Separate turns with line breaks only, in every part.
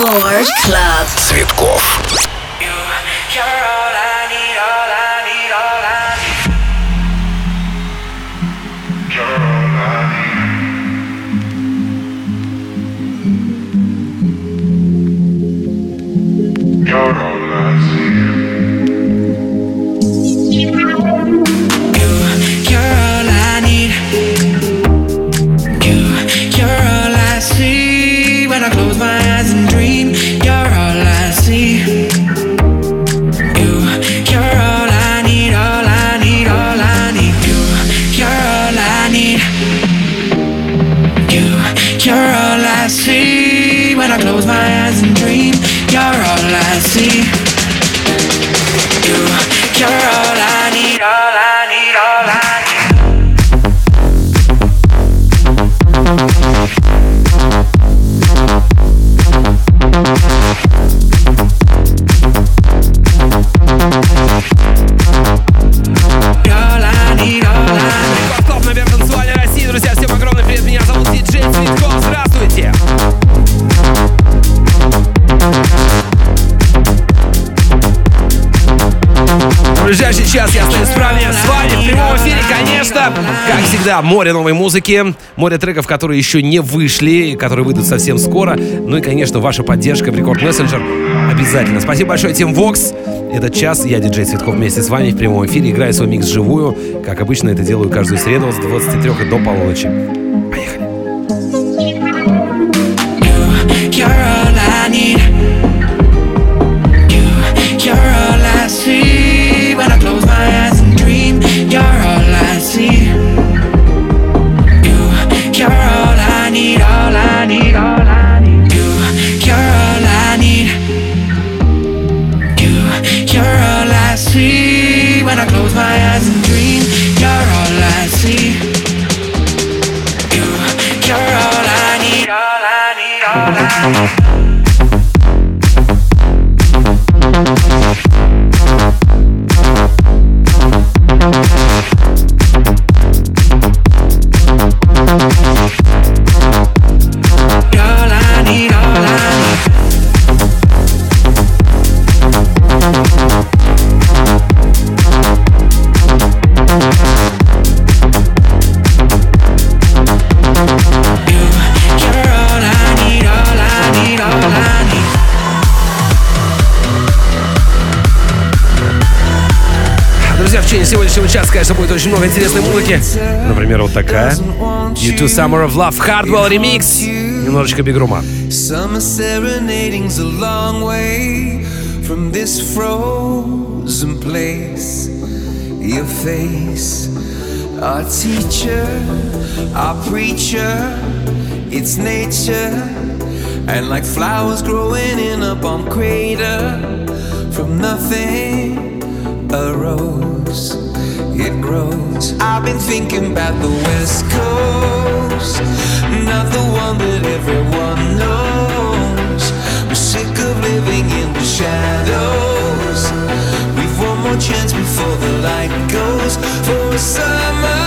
Рекорд Клаб.
Цветков.
Сейчас я стою справнее с вами в прямом эфире, конечно. Как всегда, море новой музыки, море треков, которые еще не вышли, которые выйдут совсем скоро. Ну и, конечно, ваша поддержка в Рекорд Мессенджер обязательно. Спасибо большое, Тим Вокс. Этот час я, диджей Цветков, вместе с вами в прямом эфире играю свой микс живую. Как обычно это делаю каждую среду с 23 до полуночи. часа, конечно, будет очень много интересной музыки. Например, вот такая. You Two Summer of Love Hardwell Remix. Немножечко бигрума. Summer serenading's a long way from this frozen place. Your face, our teacher, our preacher, it's nature. And like flowers growing in a bomb crater, from nothing arose it grows. I've been thinking about the West Coast, not the one that everyone knows. We're sick of living in the shadows. We've one more chance before the light goes for summer.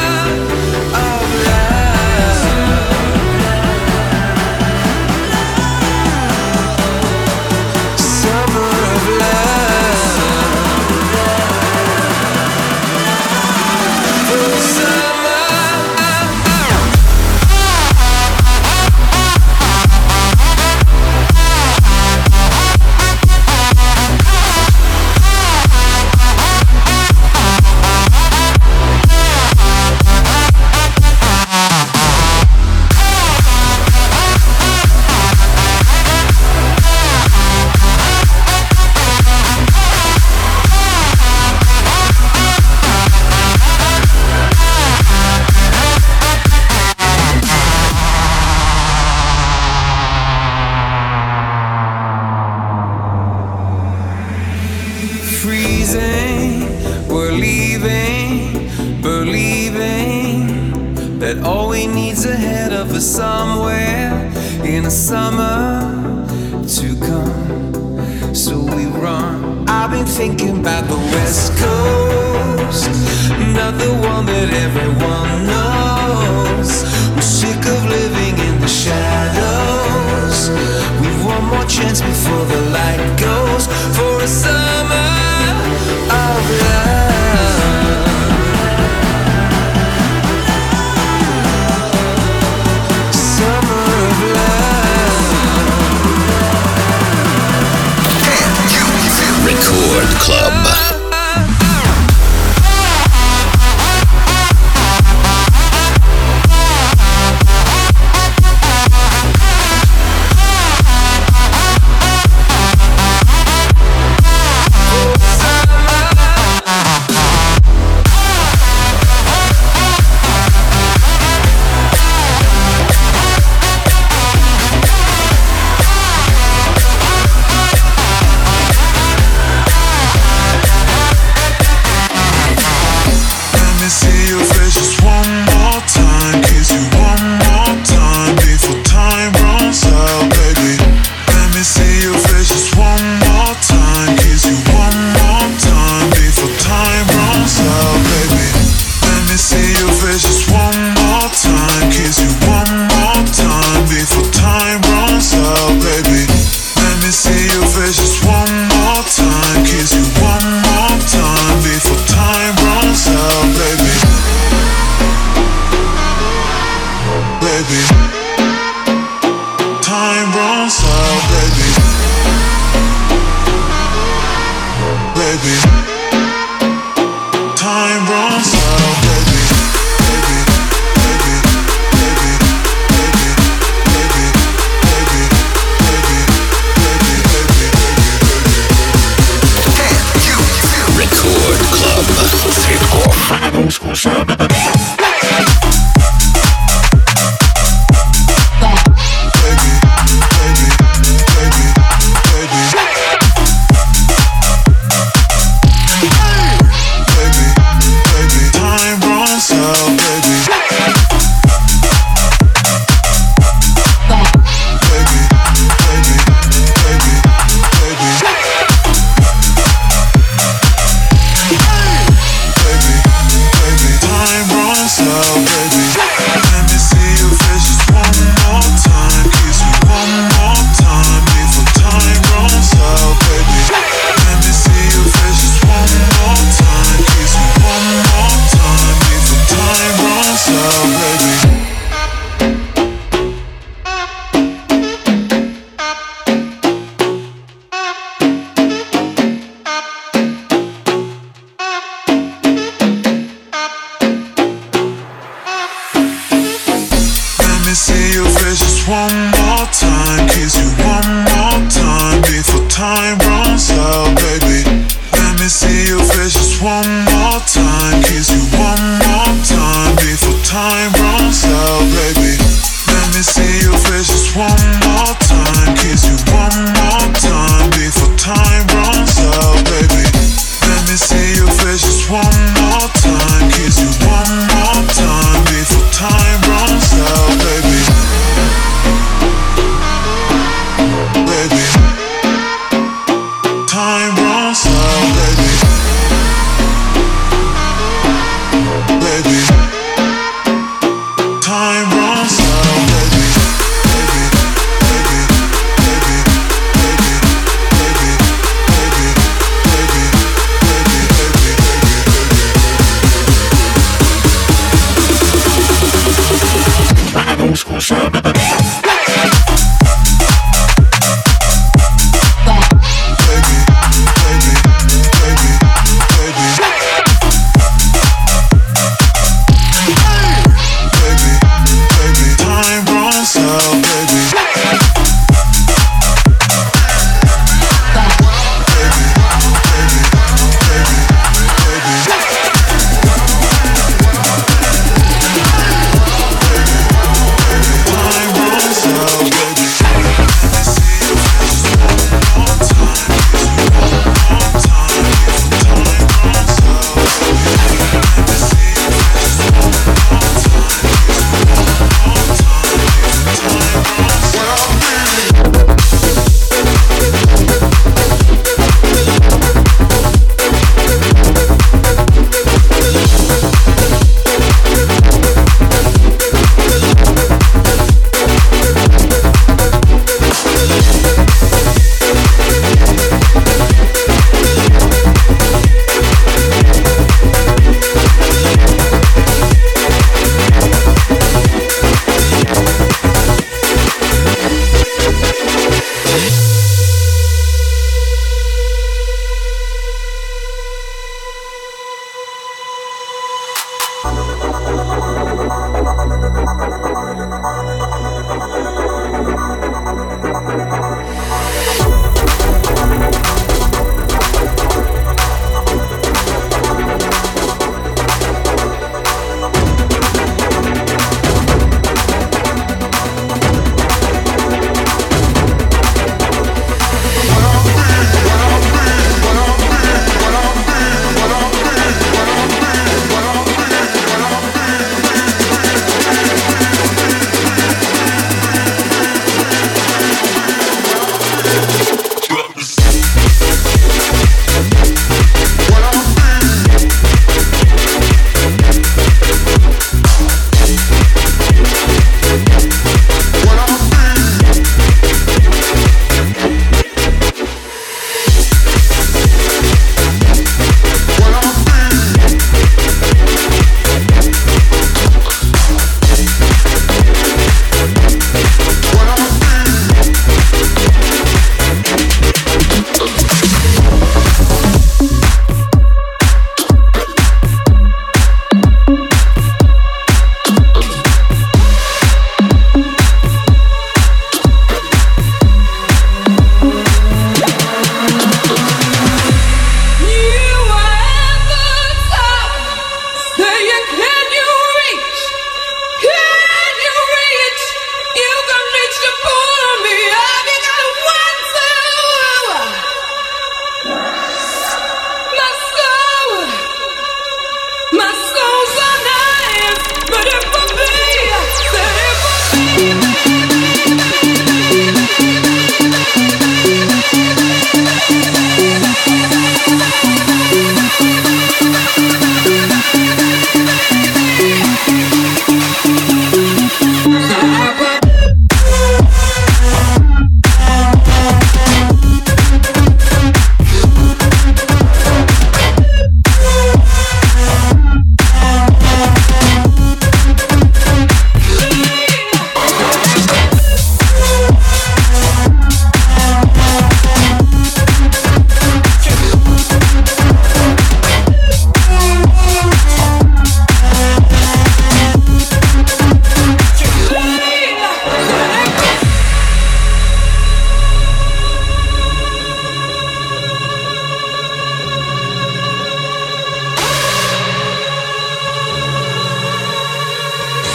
Baby,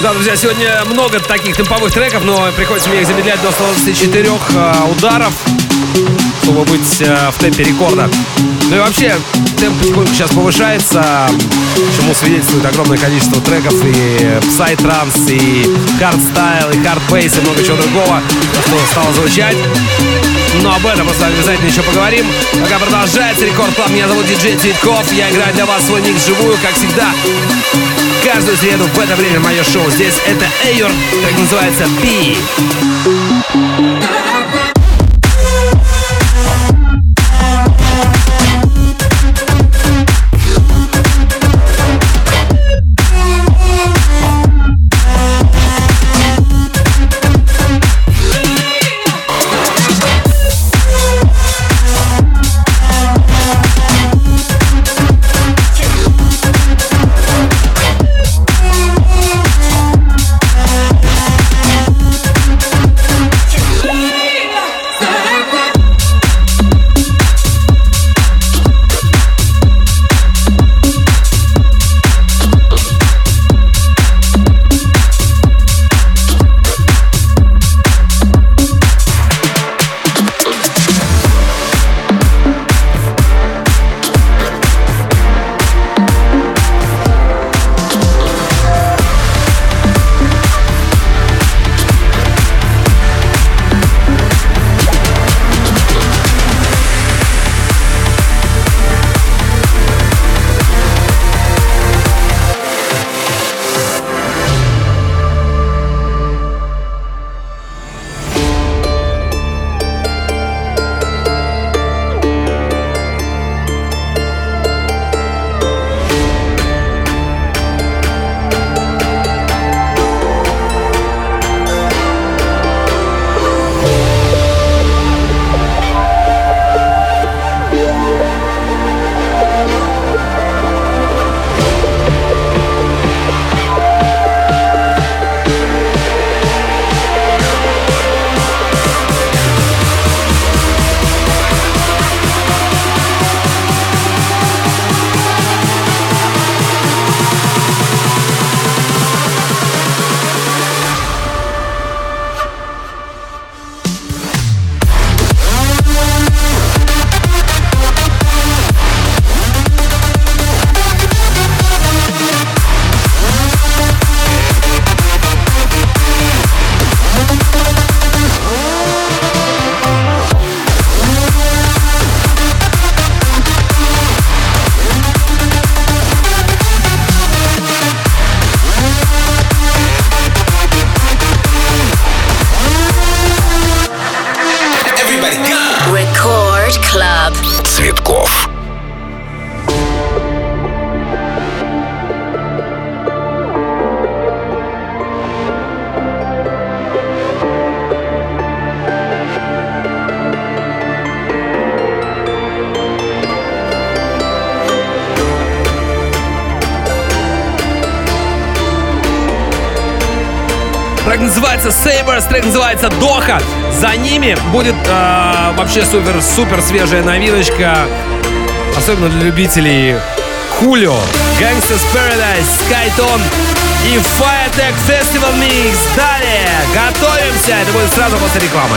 Да, друзья, сегодня много таких темповых треков, но приходится мне их замедлять до 124 э, ударов, чтобы быть э, в темпе рекорда. Ну и вообще, темп потихоньку сейчас повышается, чему свидетельствует огромное количество треков и psy-trance, и хард-стайл, и хард-бейс, и много чего другого, что стало звучать. Но об этом мы с вами обязательно еще поговорим. Пока продолжается Record Club. Меня зовут Диджей Цветков. Я играю для вас свой микс вживую, как всегда. Каждую среду в это время мое шоу. Здесь это Эйор, так называется Би. Трек называется Sabers, трек называется Доха. За ними будет э, вообще супер-супер свежая новиночка. Особенно для любителей Хулио, Gangsta's Paradise, Skytone и Firetech Festival Mix. Далее готовимся. Это будет сразу после рекламы.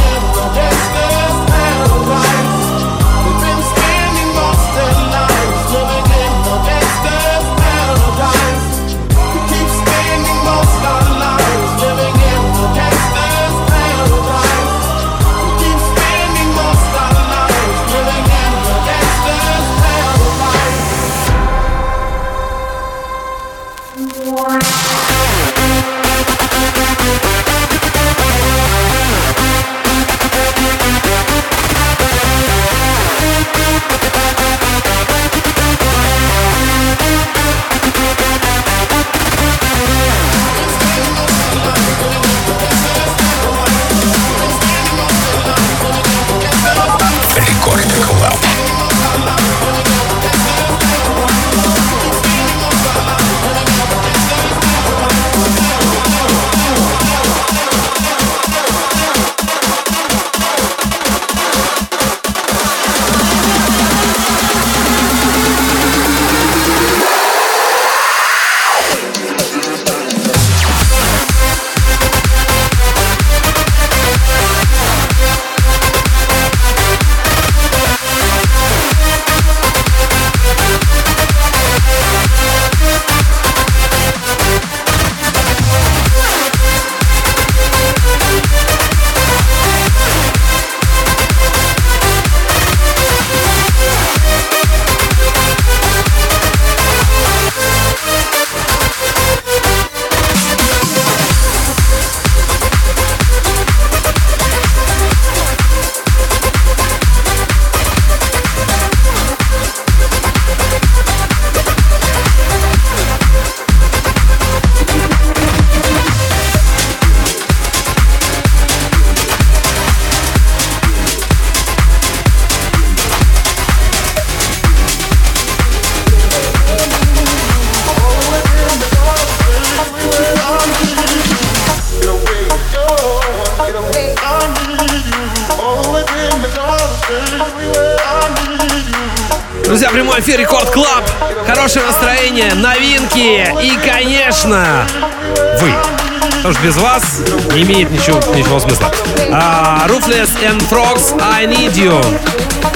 ничего, смысла. А, Ruthless and Frogs, I Need You.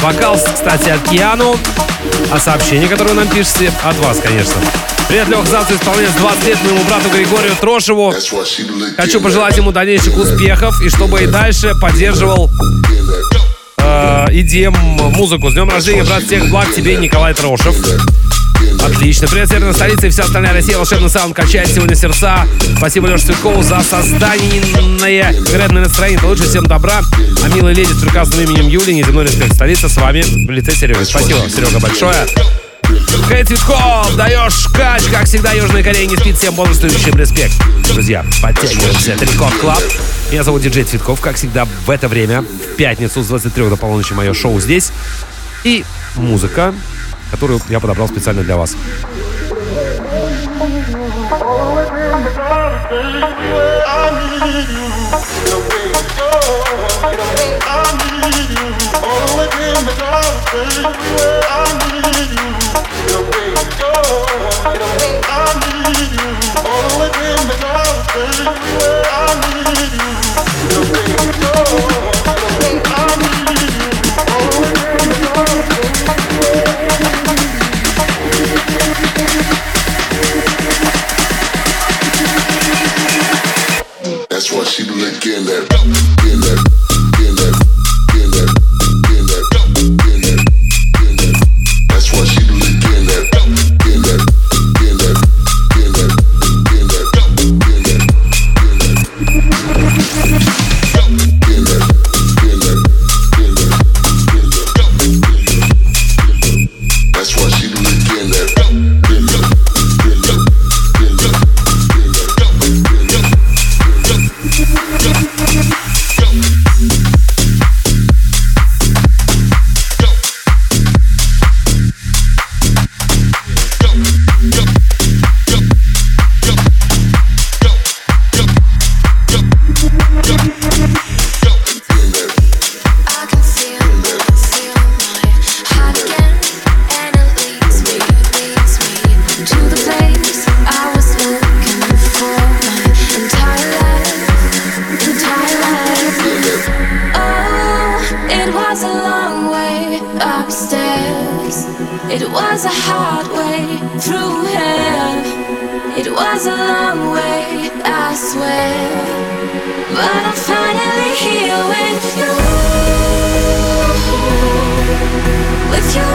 Вокал, кстати, от Киану. А сообщение, которое вы нам пишете, от вас, конечно. Привет, Леха, завтра исполняется 20 лет моему брату Григорию Трошеву. Хочу пожелать ему дальнейших успехов и чтобы и дальше поддерживал э, EDM музыку. С днем рождения, брат, всех благ тебе, Николай Трошев. Отлично. Привет, Северная столица и вся остальная Россия. Волшебный саунд качает сегодня сердца. Спасибо Леше Цветкову за создание невероятное настроение. Лучше всем добра. А милая леди с прекрасным именем Юли, неземной респект столица, с вами в лице Серега. Спасибо, Серега, большое. Хей, Цветков, даешь кач, как всегда, Южная Корея не спит, всем бодрствующим респект. Друзья, подтягиваемся, это Record Club. Меня зовут Диджей Цветков, как всегда, в это время, в пятницу с 23 до полуночи мое шоу здесь. И музыка, которую я подобрал специально для вас.
That's
was a hard way through hell. It was a long way, I swear. But I'm finally here with you. With you.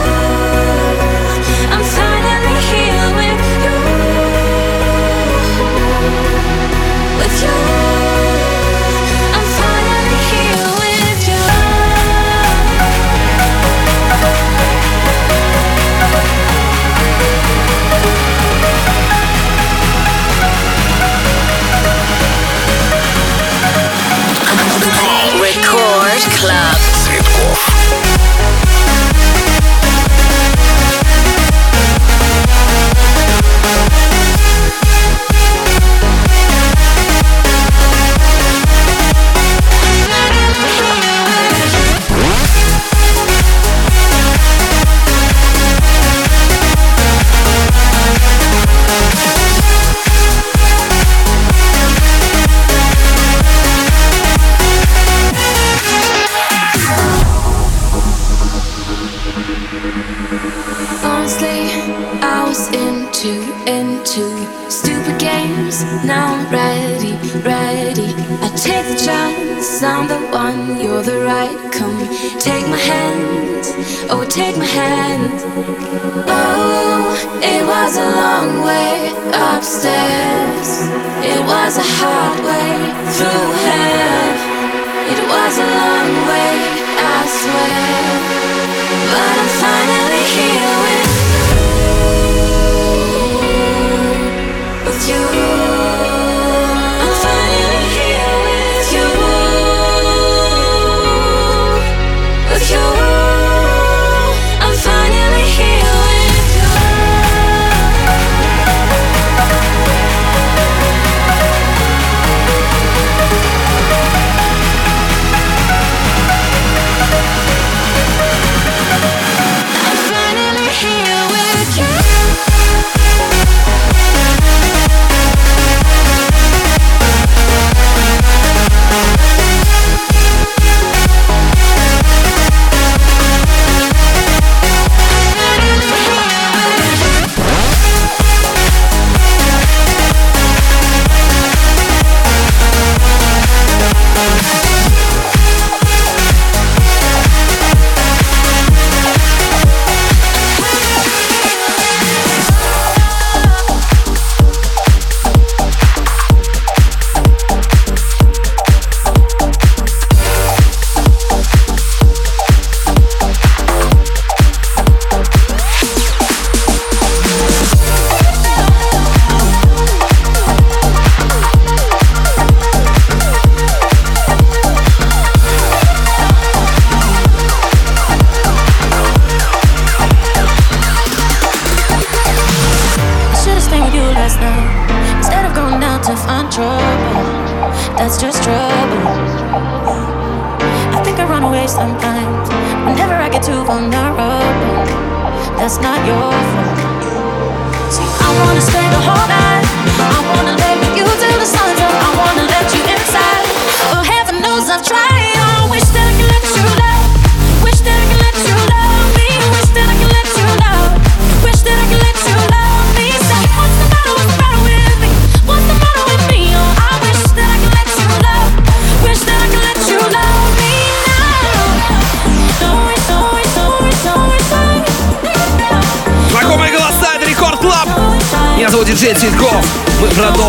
I'm finally here with you. With you. Oh, take my hand. Oh, it was a long way upstairs. It was a hard way through hell. It was a long way, I swear. But I'm finally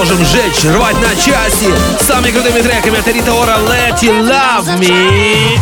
можем жечь, рвать на части. Самыми крутыми треками это Рита Ора Let You Love Me.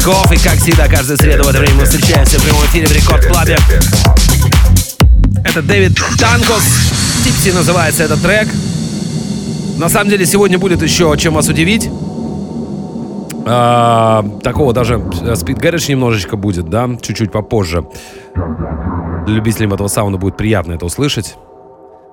Цветков.
И как всегда, каждую среду в это время мы встречаемся в прямом эфире в Record Club е. Это Дэвид Танкос. Tipsy называется этот трек. На самом деле сегодня будет еще чем вас удивить.
А, такого даже э, speed garage немножечко будет, да, чуть-чуть попозже. Любителям этого саунда будет приятно это услышать.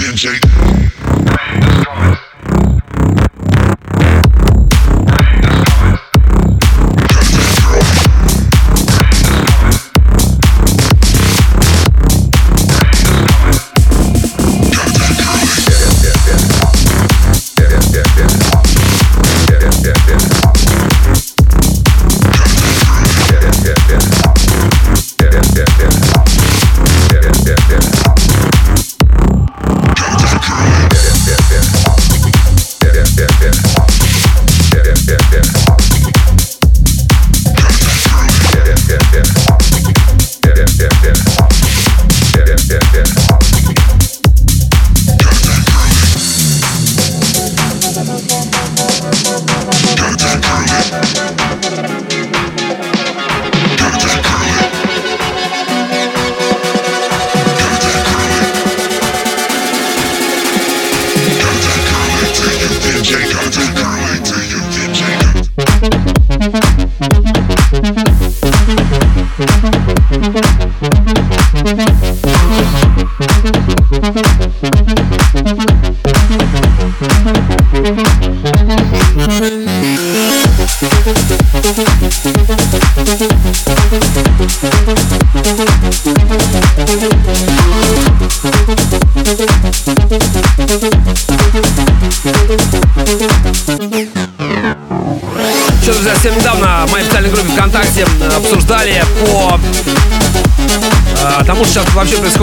DJ.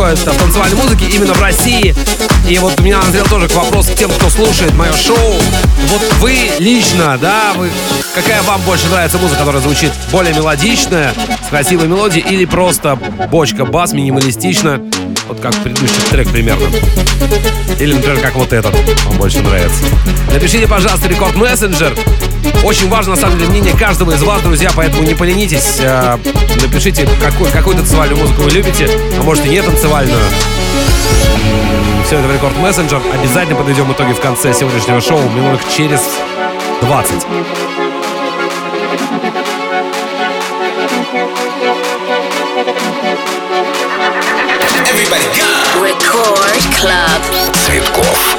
Происходит в танцевальной музыке именно в России. И вот у меня назрел тоже вопрос к тем, кто слушает мое шоу. Вот вы лично, да, вы, какая вам больше нравится музыка, которая звучит более мелодичная, с красивой мелодией, или просто бочка бас, минималистично, вот как предыдущий трек примерно. Или, например, как вот этот вам больше нравится. Напишите, пожалуйста, рекорд мессенджер. Очень важно, на самом деле, мнение каждого из вас, друзья, поэтому не поленитесь. Э, напишите, какой, какую танцевальную музыку вы любите, а может и не танцевальную. Все это в Рекорд Мессенджер. Обязательно подойдем итоги в конце сегодняшнего шоу минуток через 20.
Record Club.
Цветков.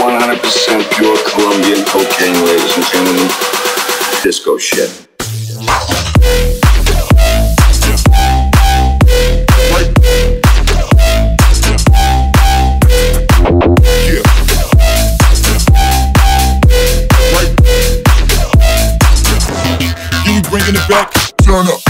100% pure Colombian cocaine, ladies and gentlemen. Disco shit. Bringing it back, turn up.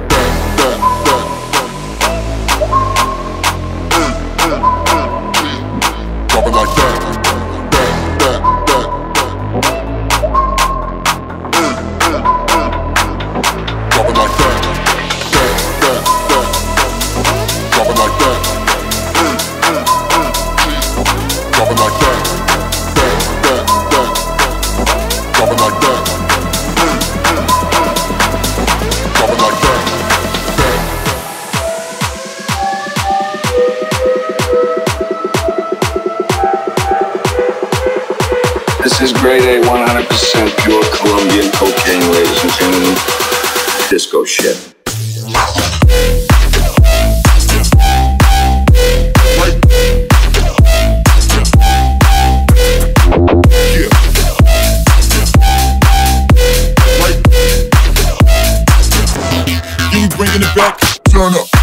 Turn up.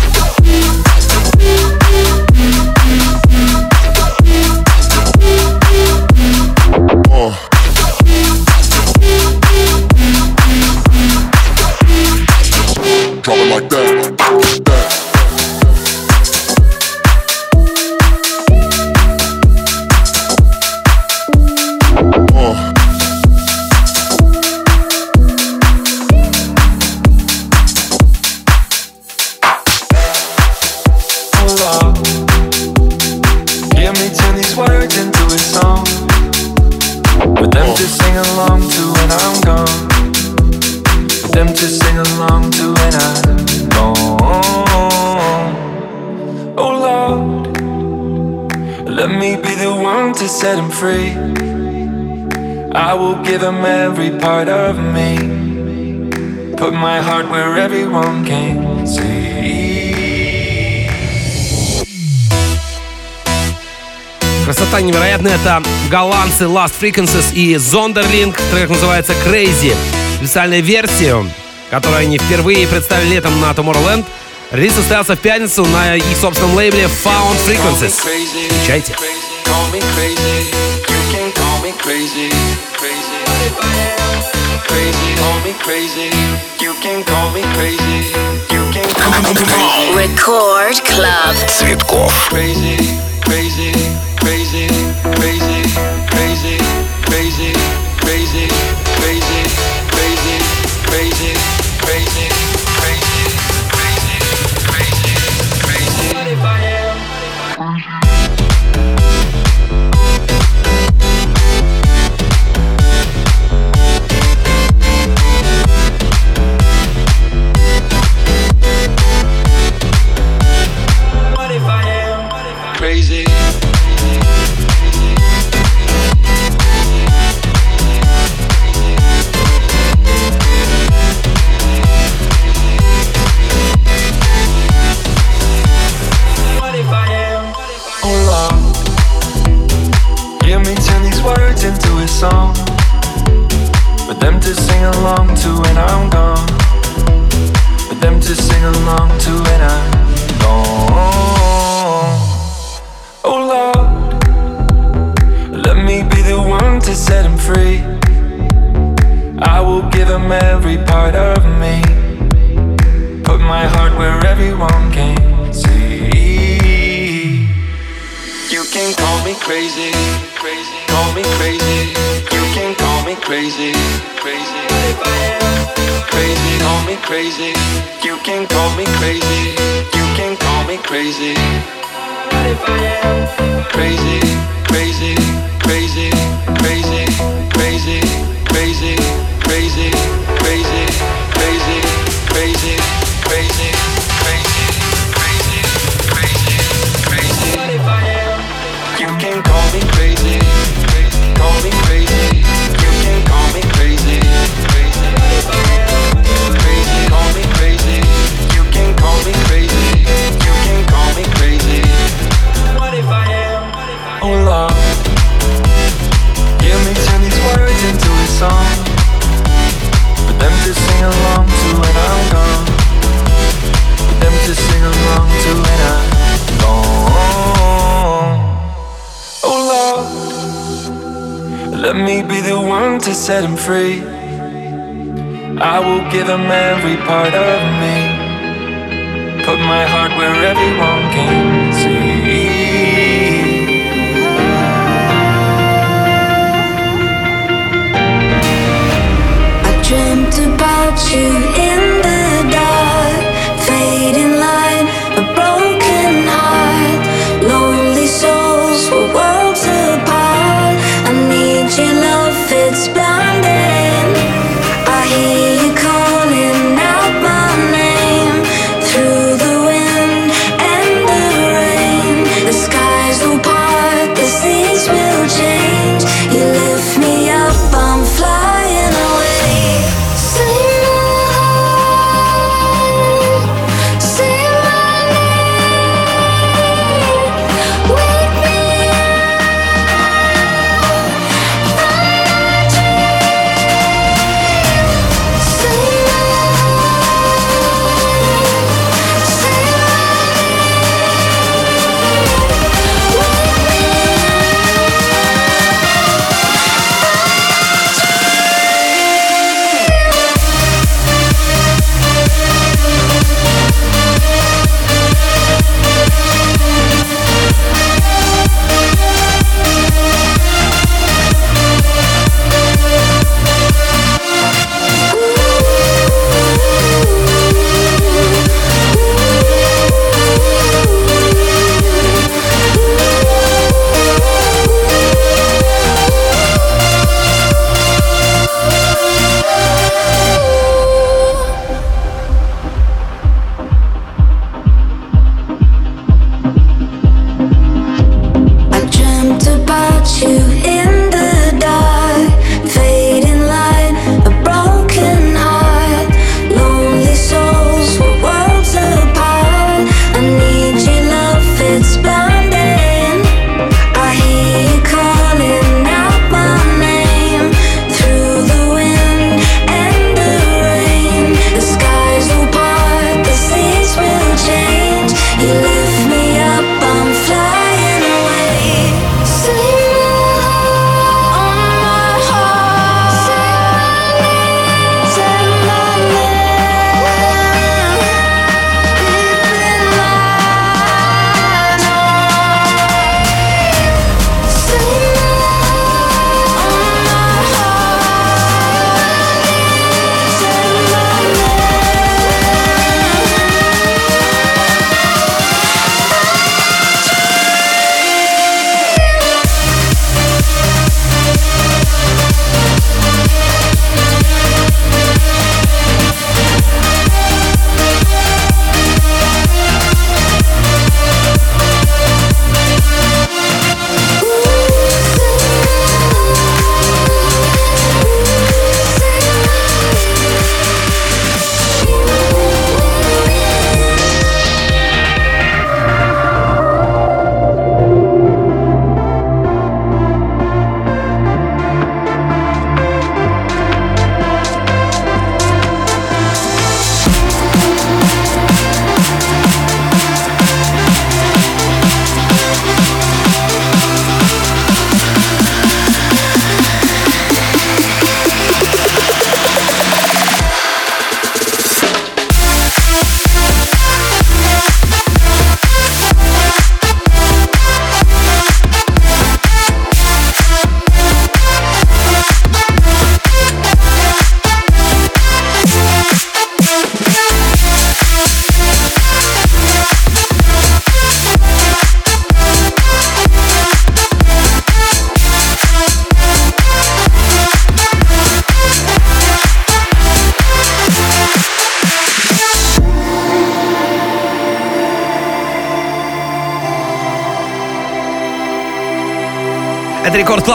free. I will give them every part of me. Put my heart where everyone can see.
Красота невероятная. Это голландцы Last Frequencies и Zonderling. Трек называется Crazy. Специальная версия, которую они впервые представили летом на Tomorrowland. Релиз состоялся в пятницу на их собственном лейбле Found Frequencies. Встречайте.
Call me
crazy. Record Club. Цветков. Crazy, crazy, crazy. crazy, crazy, crazy, crazy, crazy, crazy, crazy, crazy, crazy, Set him free. I will give him every part of me. Put my heart where everyone can see.
I dreamt about you in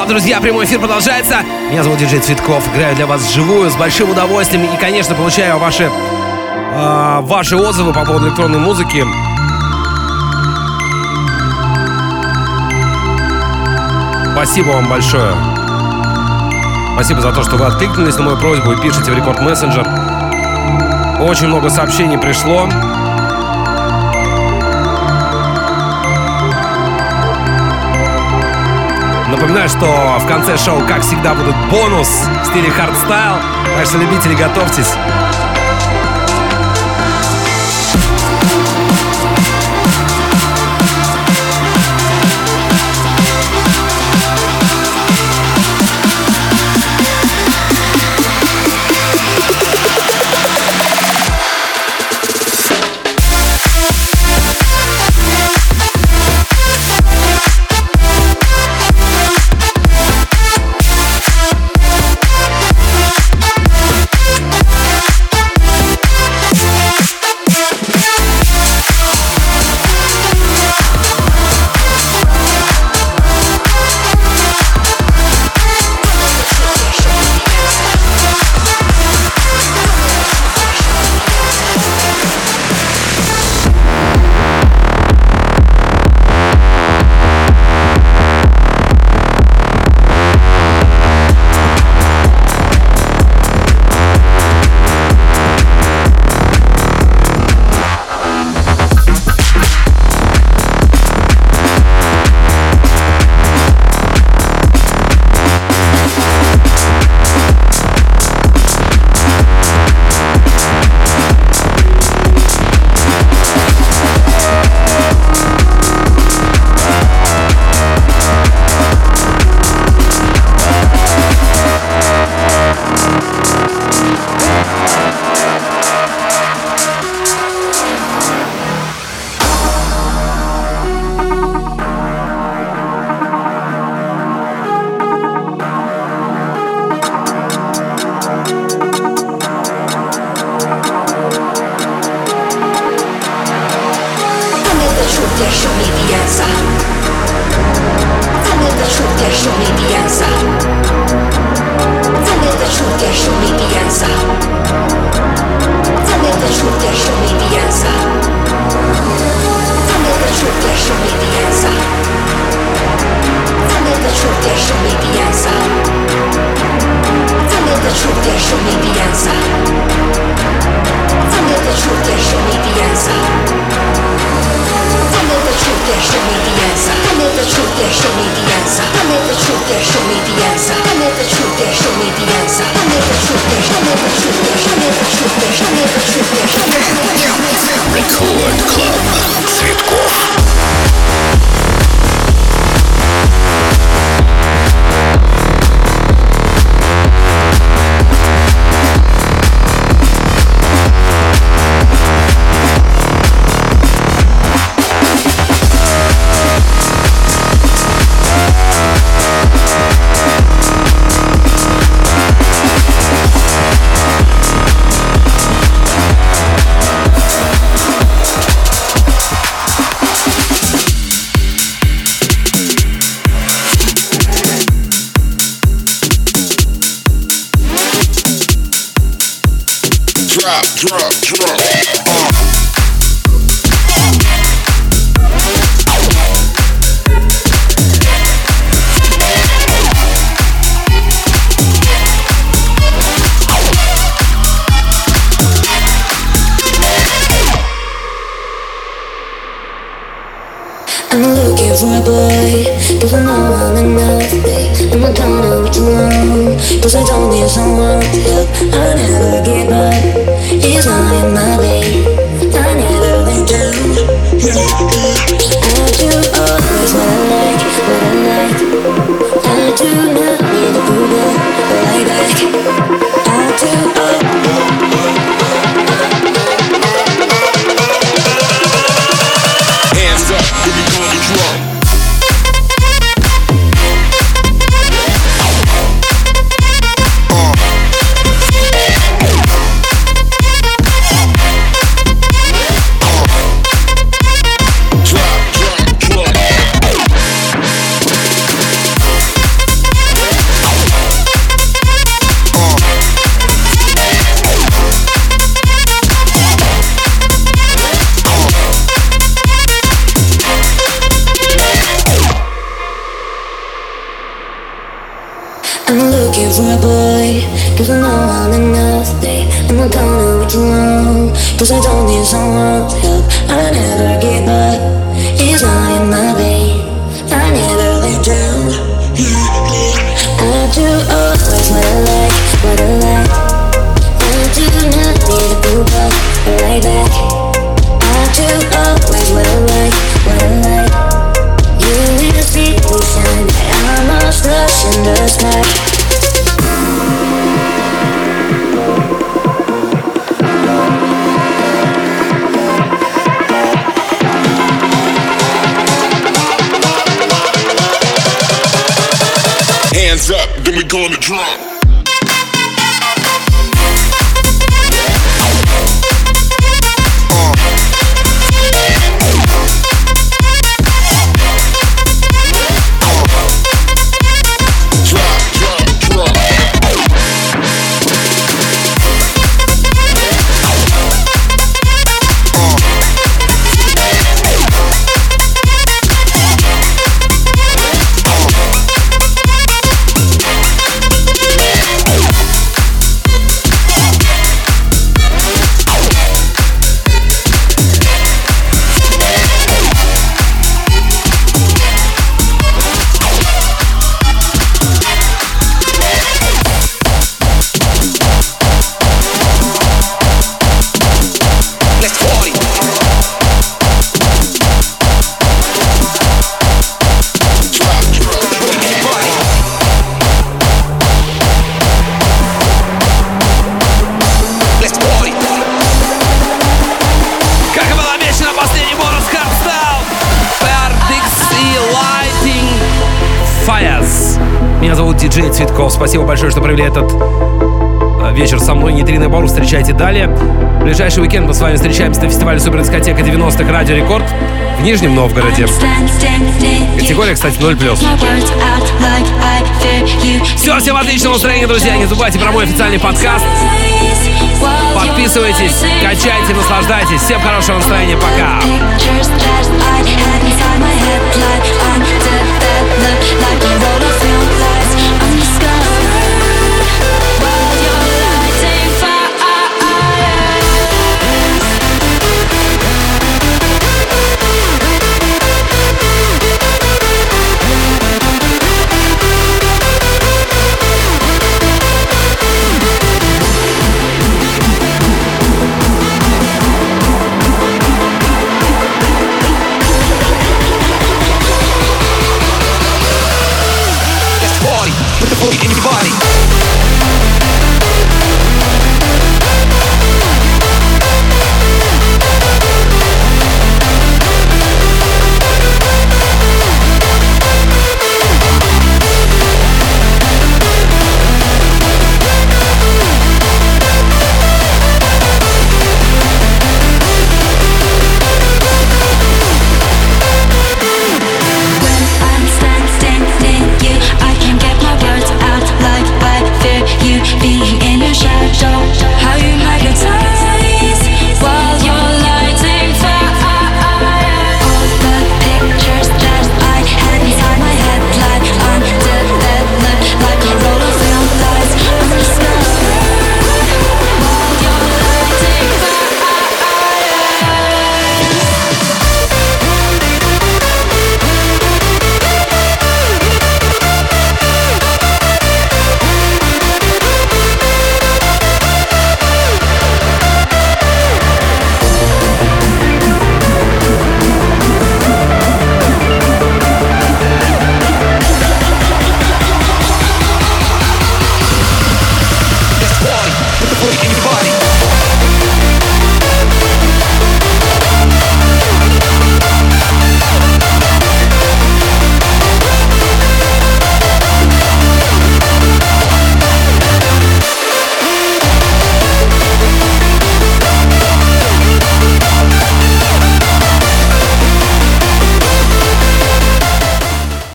Друзья, прямой эфир продолжается. Меня зовут Диджей Цветков, играю для вас вживую с большим удовольствием и, конечно, получаю ваши, э, ваши отзывы по поводу электронной музыки. Спасибо вам большое. Спасибо за то, что вы откликнулись на мою просьбу и пишете в Рекорд Мессенджер. Очень много сообщений пришло. Напоминаю,
что в конце шоу, как всегда, будет бонус в стиле хардстайл. Так что, любители, готовьтесь.
далее. В ближайший уикенд мы с вами встречаемся на фестивале Супердискотека 90-х Радио Рекорд в Нижнем Новгороде. Категория, кстати, 0+. Все, всем отличного настроения, друзья. Не забывайте про мой официальный подкаст. Подписывайтесь, качайте, наслаждайтесь. Всем хорошего настроения. Пока.